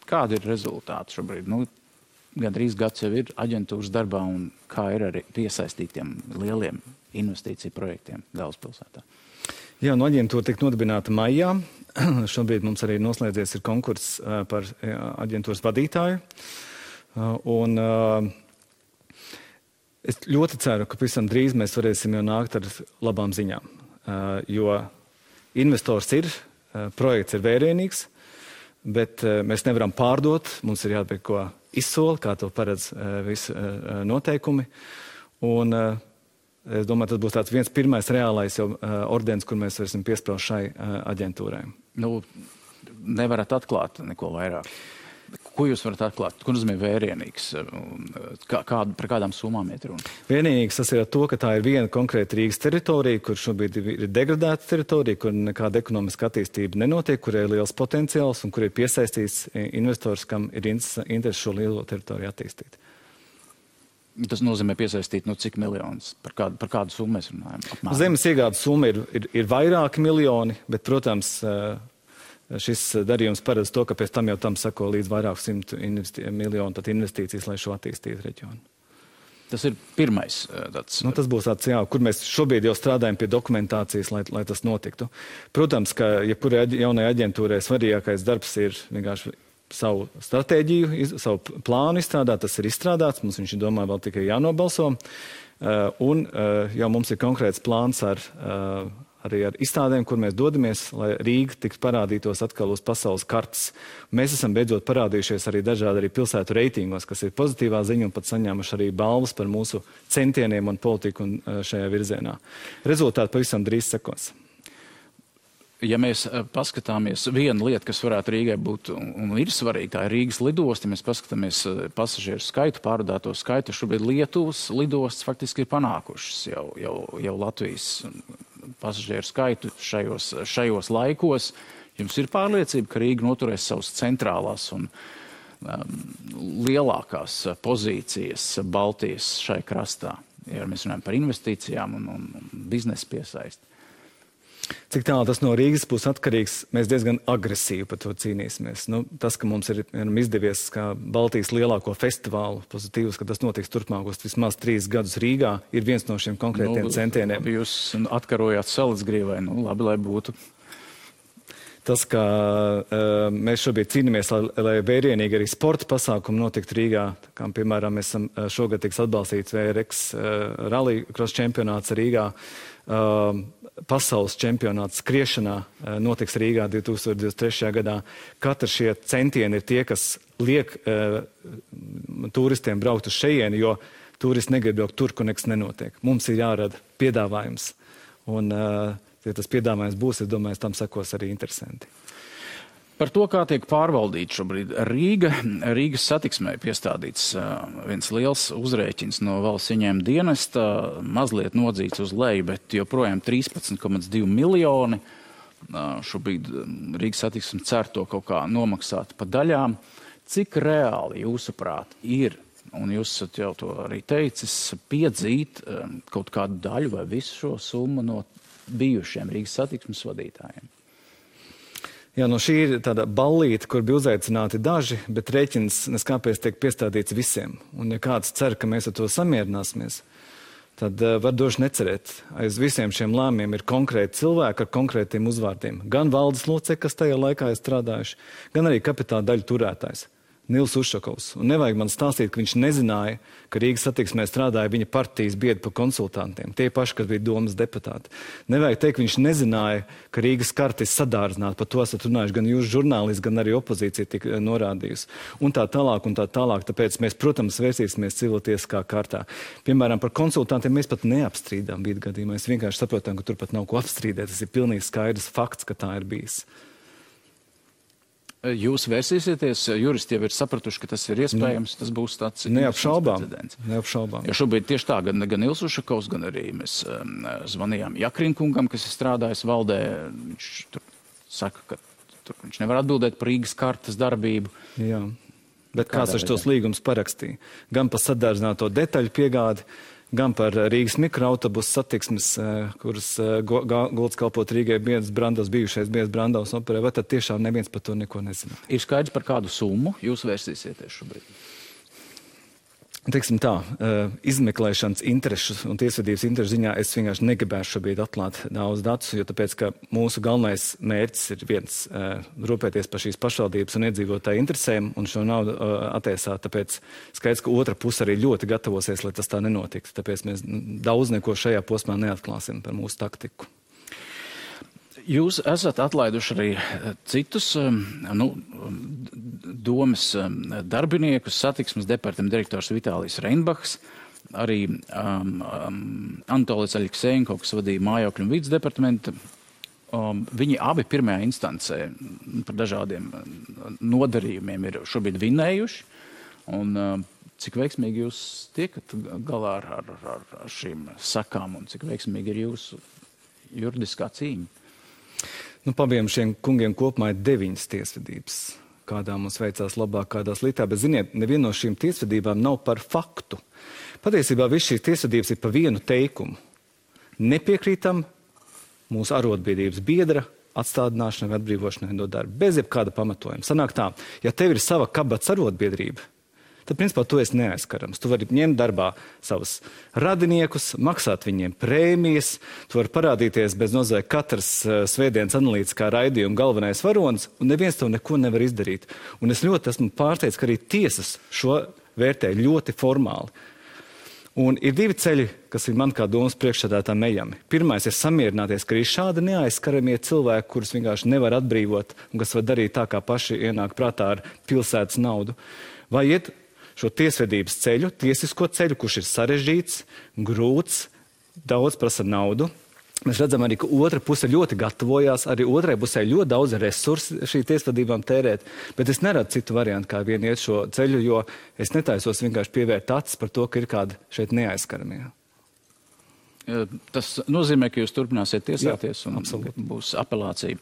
Kādi ir rezultāti šobrīd? Nu, Gan drīz gads jau ir aģentūras darbā, un kā ir arī piesaistītiem lieliem investīciju projektiem galvaspilsētā? Jā, no aģentūra tika nodibināta maijā. Šobrīd mums arī noslēdzies konkurss par aģentūras vadītāju. Uh, un, uh, es ļoti ceru, ka pavisam drīz mēs varēsim jau nākt ar labām ziņām. Uh, jo investors ir, projekts ir vērienīgs, bet mēs nevaram pārdot. Mums ir jāatbild, ko izsola, kā to paredz visi noteikumi. Un, es domāju, tas būs tāds viens pirmais reālais jau ordens, kur mēs varēsim piesprāst šai aģentūrai. Nu, nevarat atklāt neko vairāk. Ko jūs varat atklāt? Ko nozīmē vērienīgs? Kā, kād, par kādām summām iet runa? Vērienīgs tas ir ar to, ka tā ir viena konkrēta Rīgas teritorija, kur šobrīd ir degradēta teritorija, kur nekāda ekonomiska attīstība nenotiek, kur ir liels potenciāls un kur ir piesaistīts investors, kam ir interesi šo lielo teritoriju attīstīt. Tas nozīmē piesaistīt nu, cik miljonus, par kādu, par kādu summu mēs runājam? Apmēram. Zemes iegādes summa ir, ir, ir vairāki miljoni, bet, protams, šis darījums paredz to, ka pēc tam jau tam sako līdz vairāk simtu miljonu investīcijas, lai šo attīstītu reģionu. Tas ir pirmais. Tāds... Nu, tas būs tāds, jā, kur mēs šobrīd jau strādājam pie dokumentācijas, lai, lai tas notiktu. Protams, ka jebkurai ja jaunai aģentūrai svarīgākais darbs ir vienkārši savu stratēģiju, savu plānu izstrādāt. Tas ir izstrādāts, mums viņš ir domā vēl tikai jānobalso. Uh, un uh, jau mums ir konkrēts plāns ar uh, arī ar izstādēm, kur mēs dodamies, lai Rīga tiks parādītos atkal uz pasaules kartes. Mēs esam beidzot parādījušies arī dažādi arī pilsētu reitingos, kas ir pozitīvā ziņa un pat saņēmuši arī balvas par mūsu centieniem un politiku un eh, šajā virzienā. Rezultāti pavisam drīz sekos ja mēs eh, paskatāmies, viena lieta, kas varētu Rīgai būt un ir svarīga, tā ir Rīgas lidosta. Mēs paskatāmies eh, pasažieru skaitu, pārādāto skaitu, šobrīd Lietuvas lidostas faktiski ir panākušas jau, jau, jau Latvijas pasažieru skaitu šajos, šajos laikos. Jums ir pārliecība, ka Rīga noturēs savas centrālās un um, lielākās pozīcijas Baltijas šai krastā, ja mēs runājam par investīcijām un, un, un biznesa piesaisti. Cik tālu tas no Rīgas būs atkarīgs, mēs diezgan agresīvi par to cīnīsimies. Nu, tas, ka mums ir izdevies kā Baltijas lielāko festivālu, pozitīvs, ka tas notiks turpmākos vismaz trīs gadus Rīgā, ir viens no šiem konkrētiem nu, centieniem. Jūs atkarojāt Salacgrīvai, nu labi, lai būtu. Tas, ka uh, mēs šobrīd cīnāmies, lai, lai vērienīgi arī sporta pasākumi notiktu Rīgā, kā piemēram mēs esam šogad tiks atbalstīts VRX uh, rally cross čempionāts Rīgā. Uh, pasaules čempionāts skriešanā eh, notiks Rīgā 2023. gadā. Katrs šie centieni ir tie, kas liek uh, turistiem braukt uz šejieni, jo turisti negrib braukt tur, kur nekas nenotiek. Mums ir jārada piedāvājums. Un, uh, ja tas piedāvājums būs, es domāju, tam sekos arī interesanti. Par to, kā tiek pārvaldīta šobrīd Rīga. Rīgas satiksmē piestādīts viens liels uzrēķins no valsts ieņēmuma dienesta, mazliet nodzīts uz leju, bet joprojām 13,2 miljoni. Šobrīd Rīgas satiksme cer to kaut kā nomaksāt pa daļām. Cik reāli, jūsuprāt, ir, un jūs esat jau to arī teicis, piedzīt kaut kādu daļu vai visu šo summu no bijušiem Rīgas satiksmes vadītājiem? Jā, no šī ir tāda ballīte, kur bija uzaicināti daži, bet rēķins neskāpēc tiek piestādīts visiem. Un ja kāds cer, ka mēs ar to samierināsimies, tad uh, var droši necerēt. Aiz visiem šiem lēmumiem ir konkrēti cilvēki ar konkrētiem uzvārdiem. Gan valdes locekļi, kas tajā laikā ir strādājuši, gan arī kapitāla daļu turētājs. Nils Ušakovs. Un nevajag man stāstīt, ka viņš nezināja, ka Rīgas satiksmē strādāja viņa partijas biedri par konsultantiem, tie paši, kas bija domas deputāti. Nevajag teikt, ka viņš nezināja, ka Rīgas karta ir sadārdzināta. Par to esat runājuši gan jūs žurnālisti, gan arī opozīcija tika eh, norādījusi. Un tā tālāk, un tā tālāk. Tāpēc mēs, protams, vērsīsimies civiltieskā kārtā. Piemēram, par konsultantiem mēs pat neapstrīdām vidu gadījumā. Mēs vienkārši saprotam, ka tur pat nav ko apstrīdēt. Tas ir pilnīgi skaidrs fakts, ka tā ir bijis. Jūs vērsīsieties, juristi jau ir sapratuši, ka tas ir iespējams, tas būs tāds neapšaubām. neapšaubām. Jo šobrīd tieši tā, gan, gan Ilsu Šakovs, gan arī mēs um, zvanījām Jakrinkungam, kas ir strādājis valdē. Viņš tur saka, ka tur viņš nevar atbildēt par Rīgas kartas darbību. Jā. Bet kāds ar tos līgumus parakstīja? Gan par sadārdzināto detaļu piegādi, gan par Rīgas mikroautobusu satiksmes, eh, kuras eh, gulds kalpot Rīgai biedrs Brandovs, bijušais biedrs Brandovs operē, vai tad tiešām neviens par to neko nezina? Ir skaidrs, par kādu summu jūs vērsīsieties šobrīd? Teiksim tā, eh, izmeklēšanas interesu un tiesvedības interesu ziņā es vienkārši negribēšu šobrīd atklāt daudz datus, jo tāpēc, ka mūsu galvenais mērķis ir viens eh, - rūpēties par šīs pašvaldības un iedzīvotāju interesēm un šo naudu eh, attiesāt. Tāpēc skaidrs, ka otra puse arī ļoti gatavosies, lai tas tā nenotiktu. Tāpēc mēs daudz neko šajā posmā neatklāsim par mūsu taktiku. Jūs esat atlaiduši arī citus nu, domas eh, darbiniekus, satiksmes departamenta direktors Vitālijs Reinbachs, arī um, um, Antolis Aļiksēnko, kas vadīja mājokļu un vidas departamentu Um, viņi abi pirmajā instancē par dažādiem nodarījumiem ir šobrīd vinējuši. Un, uh, cik veiksmīgi jūs tiekat galā ar, ar, ar, ar šīm sakām un cik veiksmīgi ir jūsu juridiskā cīņa? Nu, Pabiem šiem kungiem kopumā ir deviņas tiesvedības kādā mums veicās labāk, kādā sliktāk. Bet, ziniet, neviena no šīm tiesvedībām nav par faktu. Patiesībā viss šīs tiesvedības ir pa vienu teikumu. Nepiekrītam mūsu arotbiedrības biedra atstādināšanai vai atbrīvošanai no darba. Bez jebkāda pamatojuma. Sanāk tā, ja tev ir sava kabats arotbiedrība, tad principā tu esi neaizskarams. Tu vari ņemt darbā savus radiniekus, maksāt viņiem prēmijas, tu vari parādīties bez nozēja katras uh, svētdienas analītiskā raidījuma galvenais varonis, un neviens tev neko nevar izdarīt. Un es ļoti esmu pārsteigts, ka arī tiesas šo vērtē ļoti formāli. Un ir divi ceļi, kas ir man kā domas priekšsēdētājam ejami. Pirmais ir samierināties, ka ir šādi neaizskaramie cilvēki, kurus vienkārši nevar atbrīvot un kas var darīt tā, kā paši ienāk prātā ar pilsētas naudu. Vai iet šo tiesvedības ceļu, tiesisko ceļu, kurš ir sarežģīts, grūts, daudz prasa naudu. Mēs redzam arī, ka otra puse ļoti gatavojās, arī otrai pusē ļoti daudz resursu šī tiesvedībām tērēt, bet es neredzu citu variantu, kā vien iet šo ceļu, jo es netaisos vienkārši pievērt acis par to, ka ir kādi šeit neaizskaramie. Tas nozīmē, ka jūs turpināsiet tiesāties Jā, un absolūti. būs apelācija.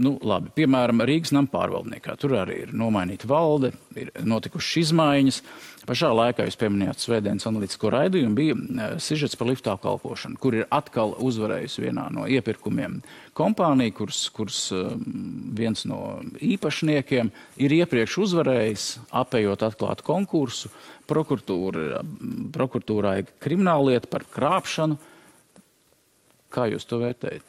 Nu, labi, piemēram, Rīgas nama pārvaldniekā. Tur arī ir nomainīta valde, ir notikušas izmaiņas. Pašā laikā jūs pieminējāt Svētdienas analītisko raidījumu, bija sižets par liftu apkalpošanu, kur ir atkal uzvarējusi vienā no iepirkumiem kompānija, kuras, kuras viens no īpašniekiem ir iepriekš uzvarējis, apējot atklātu konkursu prokuratūra, prokuratūrā ir krimināllieta par krāpšanu. Kā jūs to vērtējat?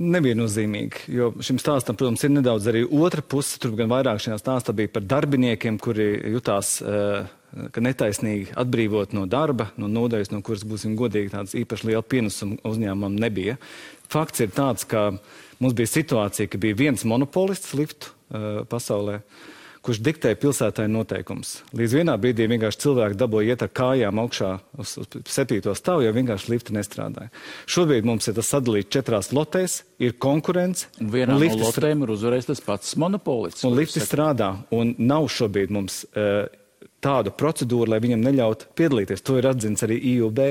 Neviennozīmīgi, jo šim stāstam, protams, ir nedaudz arī otra puse. Tur gan vairāk šajā stāstā bija par darbiniekiem, kuri jutās, uh, ka netaisnīgi atbrīvot no darba, no nodaļas, no kuras, būsim godīgi, tāds īpaši liela pienesuma uzņēmumam nebija. Fakts ir tāds, ka mums bija situācija, ka bija viens monopolists liftu uh, pasaulē. Uh, kurš diktē pilsētai noteikums. Līdz vienā brīdī vienkārši cilvēki dabūja iet ar kājām augšā uz, uz septīto stāvu, jo vienkārši lifti nestrādāja. Šobrīd mums ir tas sadalīts četrās lotēs, ir konkurence. Un vienā un no lotēm ir uzvarējis tas pats monopolists. Un lifti strādā, un nav šobrīd mums uh, tādu procedūru, lai viņam neļautu piedalīties. To ir atzīts arī IUB.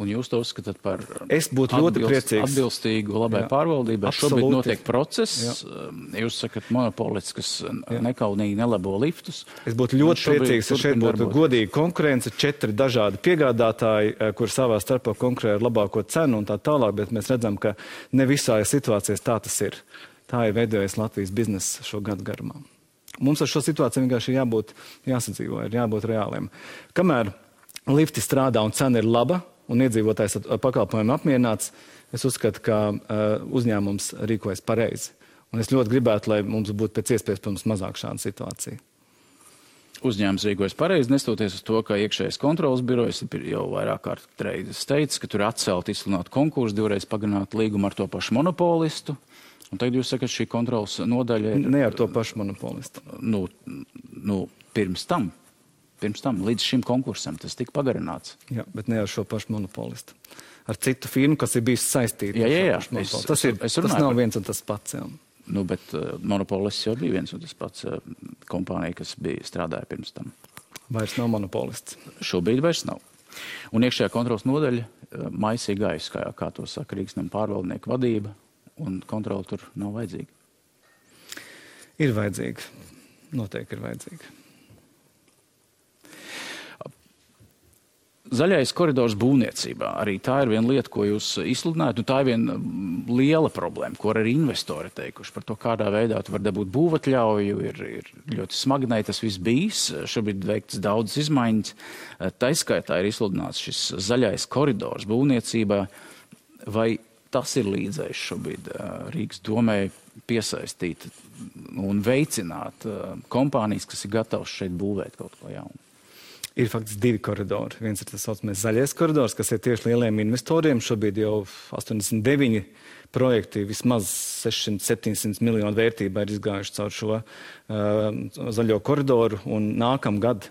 Un jūs to uzskatāt par es būtu ļoti priecīgs. atbilstīgu labai pārvaldībai. Šobrīd notiek process. Jā. Jūs sakat monopolists, kas Jā. nekaunīgi nelabo liftus. Es būtu ļoti priecīgs, ja šeit būtu darboties. godīga konkurence, četri dažādi piegādātāji, eh, kur savā starpā konkurē ar labāko cenu un tā tālāk, bet mēs redzam, ka ne visā situācijās tā tas ir. Tā ir veidojies Latvijas biznesa šo gadu garumā. Mums ar šo situāciju vienkārši jābūt jāsadzīvo, ir jābūt reāliem. Kamēr lifti strādā un cena ir laba, un iedzīvotājs ar pakalpojumu apmierināts, es uzskatu, ka uh, uzņēmums rīkojas pareizi. Un es ļoti gribētu, lai mums būtu pēc iespējas pirms mazāk šāda situācija. Uzņēmums rīkojas pareizi, nestoties uz to, ka iekšējais kontrolas birojas jau vairāk kārt reizes teicis, ka tur atcelt izsludināt konkursu, divreiz pagarināt līgumu ar to pašu monopolistu. Un tagad jūs sakat, šī kontrolas nodaļa ir. Ne ar to pašu monopolistu. Nu, nu, pirms tam pirms tam, līdz šim konkursam. Tas tika pagarināts. Jā, bet ne ar šo pašu monopolistu. Ar citu firmu, kas ir bijis saistīta. Jā, jā, jā. Es, tas, ir, tas nav viens un tas pats. Jā. Nu, bet uh, monopolists jau bija viens un tas pats uh, kompānija, kas bija strādāja pirms tam. Vairs nav monopolists. Šobrīd vairs nav. Un iekšējā kontrols nodaļa uh, maisīja gaisu, kā, kā to saka Rīgas nama pārvaldnieku vadība, un kontrola tur nav vajadzīga. Ir vajadzīga. Noteikti ir vajadzīga. Zaļais koridors būvniecībā arī tā ir viena lieta, ko jūs izsludinājāt. Nu, tā ir viena mm, liela problēma, ko arī investori teikuši par to, kādā veidā tu vari dabūt būvatļauju. Ir, ir ļoti smagnēji tas viss bijis. Šobrīd veikts daudz izmaiņas. Taiskaitā ir izsludināts šis zaļais koridors būvniecībā. Vai tas ir līdzējis šobrīd Rīgas domē piesaistīt un veicināt kompānijas, kas ir gatavas šeit būvēt kaut ko jaunu? Ir faktiski divi koridori. Viens ir tas saucamais zaļais koridors, kas ir tieši lieliem investoriem. Šobrīd jau 89 projekti, vismaz 600-700 miljonu vērtībā ir izgājuši caur šo uh, zaļo koridoru. Nākamgad,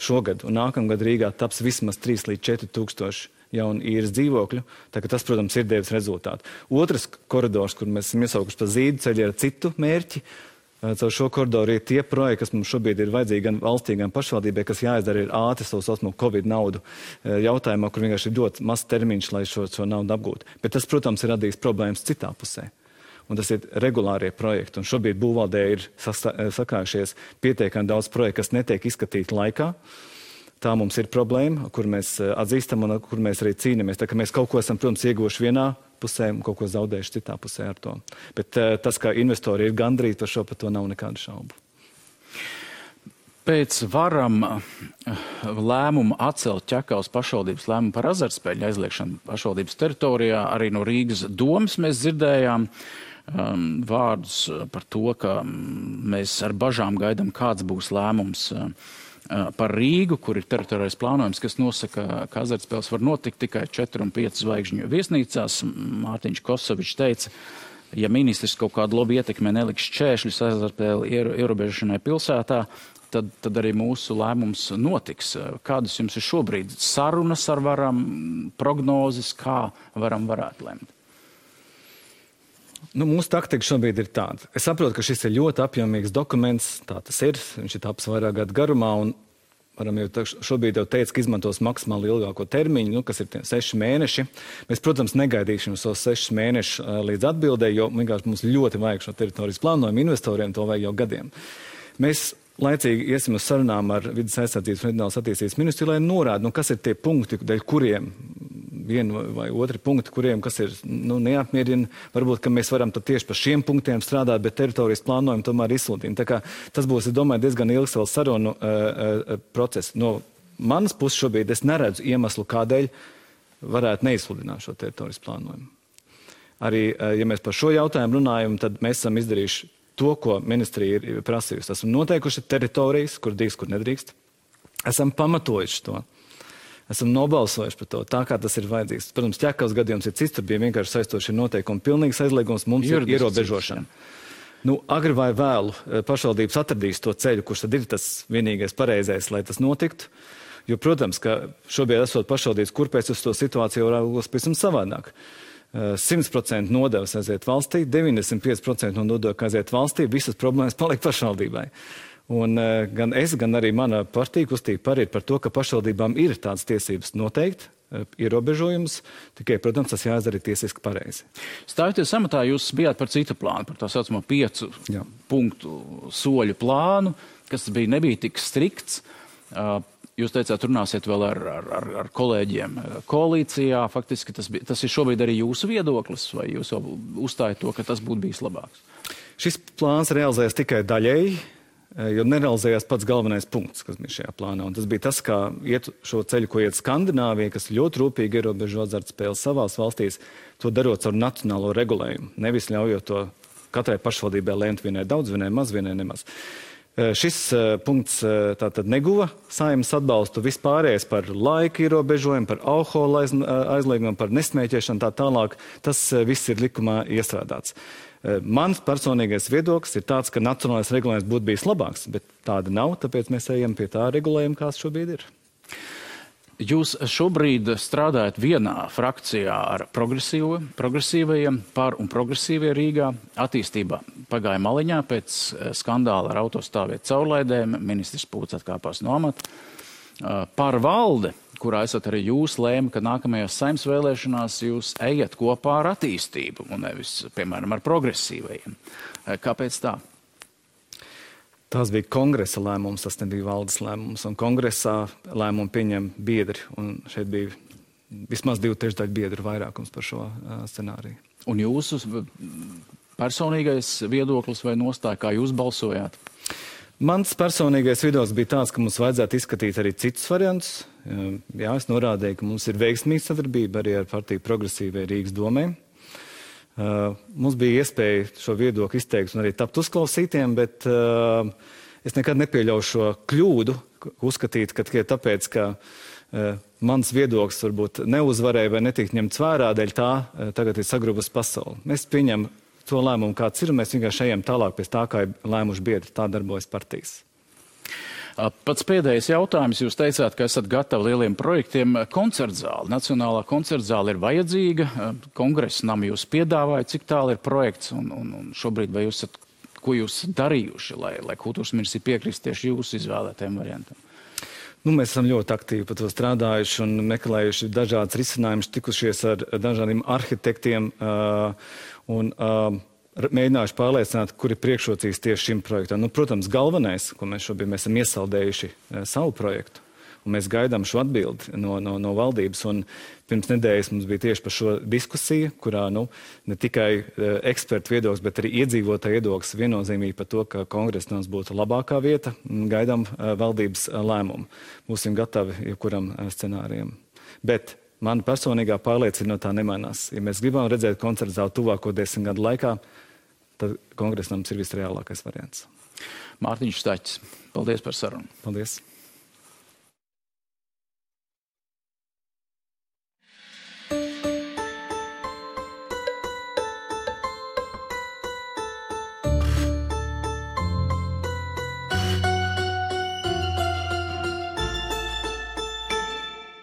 šogad un nākamgad Rīgā taps vismaz 3 līdz 4 tūkstoši jaunu īres dzīvokļu. Tas, protams, ir devis rezultātu. Otrs koridors, kur mēs esam iesaukuši pa zīdu ceļu ar citu mērķi, Caur šo koridoru ir tie projekti, kas mums šobrīd ir vajadzīgi gan valstī, gan pašvaldībai, kas jāizdara ir ātri savu saucamo Covid naudu jautājumā, kur vienkārši ir ļoti maz termiņš, lai šo, šo naudu apgūtu. Bet tas, protams, ir radījis problēmas citā pusē. Un tas ir regulārie projekti. Un šobrīd būvvaldē ir sakājušies pietiekami daudz projektu, kas netiek izskatīti laikā. Tā mums ir problēma, kur mēs atzīstam un kur mēs arī cīnāmies. Tā kā mēs kaut ko esam, protams, ieguvuši vienā pusē un kaut ko zaudējuši citā pusē ar to. Bet uh, tas, ka investori ir gandrīz par šo, par to nav nekādu šaubu. Pēc varam eh, lēmumu atcelt ķekavas pašvaldības lēmumu par azartspēļu aizliekšanu pašvaldības teritorijā, arī no Rīgas domas mēs dzirdējām um, vārdus par to, ka mm, mēs ar bažām gaidām, kāds būs lēmums. Uh, par Rīgu, kur ir teritorijas plānojums, kas nosaka, ka azartspēles var notikt tikai 4 un 5 zvaigžņu viesnīcās. Mārtiņš Kosovičs teica, ja ministrs kaut kādu labu ietekmē neliks šķēršļus azartspēļu ierobežošanai pilsētā, tad, tad arī mūsu lēmums notiks. Kādas jums ir šobrīd sarunas ar varam, prognozes, kā varam varētu lemt? Nu, mūsu taktika šobrīd ir tāda. Es saprotu, ka šis ir ļoti apjomīgs dokuments. Tā tas ir. Viņš ir taps vairāk gadu garumā. Varam jau šobrīd jau teikt, ka izmantos maksimāli ilgāko termiņu, nu, kas ir seši mēneši. Mēs, protams, negaidīsim šos sešus mēnešus līdz atbildēji, jo vienkārši mums ļoti vajag šo teritorijas plānojumu. Investoriem to vajag jau gadiem. Mēs laicīgi iesim uz sarunām ar vidas aizsardzības un reģionālās attīstības ministru, lai norāda, nu, kas ir tie punkti, dēļ kuriem vienu vai otru punktu, kuriem kas ir nu, neapmierina. Varbūt, ka mēs varam tieši par šiem punktiem strādāt, bet teritorijas plānojumu tomēr izsludina. Tas būs, es domāju, diezgan ilgs vēl sarunu uh, uh, process. No manas puses šobrīd es neredzu iemeslu, kādēļ varētu neizsludināt šo teritorijas plānojumu. Arī, uh, ja mēs par šo jautājumu runājam, tad mēs esam izdarījuši to, ko ministrija ir prasījusi. Esam noteikuši teritorijas, kur drīkst, kur nedrīkst. Esam pamatojuši to esam nobalsojuši par to, tā kā tas ir vajadzīgs. Protams, ķekavas gadījums ir cits, tur bija vienkārši saistošie noteikumi, pilnīgs aizliegums, mums Juridiski ir ierobežošana. Nu, agri vai vēlu eh, pašvaldības atradīs to ceļu, kurš tad ir tas vienīgais pareizais, lai tas notiktu. Jo, protams, ka šobrīd esot pašvaldības, kur pēc uz to situāciju raugos pavisam savādāk. 100% eh, nodevas aiziet valstī, 95% no nodokļu aiziet valstī, visas problēmas paliek pašvaldībai. Un uh, gan es, gan arī mana partija kustība par ir par to, ka pašvaldībām ir tādas tiesības noteikt uh, ierobežojumus, tikai, protams, tas jāizdara tiesiski pareizi. Stājoties amatā, jūs bijāt par citu plānu, par tā saucamo piecu Jā. punktu soļu plānu, kas bija, nebija tik strikts. Uh, Jūs teicāt, runāsiet vēl ar, ar, ar, ar kolēģiem koalīcijā. Faktiski tas, bija, tas ir šobrīd arī jūsu viedoklis, vai jūs jau uzstājat to, ka tas būtu bijis labāks? Šis plāns realizējas tikai daļēji. Eh, jo nerealizējās pats galvenais punkts, kas bija šajā plānā. Un tas bija tas, kā iet šo ceļu, ko iet Skandināvija, kas ļoti rūpīgi ierobežo azartspēles savās valstīs, to darot ar nacionālo regulējumu. Nevis ļaujot to katrai pašvaldībai lēmt vienai daudz, vienai maz, vienai nemaz. Eh, šis uh, punkts tātad neguva saimnes atbalstu vispārējais par laika ierobežojumu, par alkohola aiz, aizliegumu, par nesmēķēšanu tā tālāk. Tas viss ir likumā iestrādāts. Eh, mans personīgais viedoklis ir tāds, ka nacionālais regulējums būtu bijis labāks, bet tāda nav, tāpēc mēs ejam pie tā regulējuma, kāds šobrīd ir. Jūs šobrīd strādājat vienā frakcijā ar progresīvajiem, par un progresīvie Rīgā. Attīstība pagāja maliņā pēc eh, skandāla ar autostāvietu caurlaidēm. Ministrs Pūts atkāpās no amata. Eh, par valde kurā esat arī jūs lēma, ka nākamajās saimnes vēlēšanās jūs ejat kopā ar attīstību un nevis, piemēram, ar progresīvajiem. Eh, kāpēc tā? Tas bija kongresa lēmums, tas nebija valdes lēmums. Un kongresā lēmumu pieņem biedri. Šeit bija vismaz divu trešdaļu biedru vairākums par šo uh, scenāriju. Un jūsu personīgais viedoklis vai nostāja, kā jūs balsojāt? Mans personīgais viedoklis bija tāds, ka mums vajadzētu izskatīt arī citus variantus. Jā, es norādīju, ka mums ir veiksmīga sadarbība arī ar partiju progresīvai Rīgas domē. Uh, mums bija iespēja šo viedokli izteikt un arī tapt uzklausītiem, bet uh, es nekad nepieļaušu šo kļūdu, uzskatīt, ka tikai tāpēc, ka mans viedoklis varbūt neuzvarēja vai netika ņemts vērā, dēļ tā tagad ir sagrubas pasauli. Mēs pieņem to lēmumu, kāds ir, un mēs vienkārši ejam tālāk pēc tā, kā ir lēmuši biedri. Tā darbojas partijas. Pats pēdējais jautājums. Jūs teicāt, ka esat gatavi lieliem projektiem. Koncertzāle, Nacionālā koncertzāle ir vajadzīga. Kongresa nam jūs piedāvāja, cik tālu ir projekts un, un, un šobrīd vai jūs esat, ko jūs darījuši, lai, lai kultūras ministri piekrist tieši jūsu izvēlētajam variantam? Nu, mēs esam ļoti aktīvi par to strādājuši un meklējuši dažādas risinājumus, tikušies ar dažādiem arhitektiem uh, un uh, mēģinājuši pārliecināt, kur ir priekšrocības tieši šim projektam. Nu, protams, galvenais, ko mēs šobrīd mēs esam iesaldējuši uh, savu projektu, un mēs gaidām šo atbildi no, no, no valdības. Un pirms nedēļas mums bija tieši par šo diskusiju, kurā nu, ne tikai uh, ekspertu viedoklis, bet arī iedzīvotāju viedoklis viennozīmīgi par to, ka kongresa mums būtu labākā vieta. Gaidām uh, valdības lēmumu. Būsim gatavi jebkuram scenārijam. Bet mana personīgā pārliecība no tā nemainās. Ja mēs gribam redzēt koncertu zāli tuvāko desmit gadu laikā, tad kongresa nams ir visreālākais variants. Mārtiņš Staķis, paldies par sarunu. Paldies!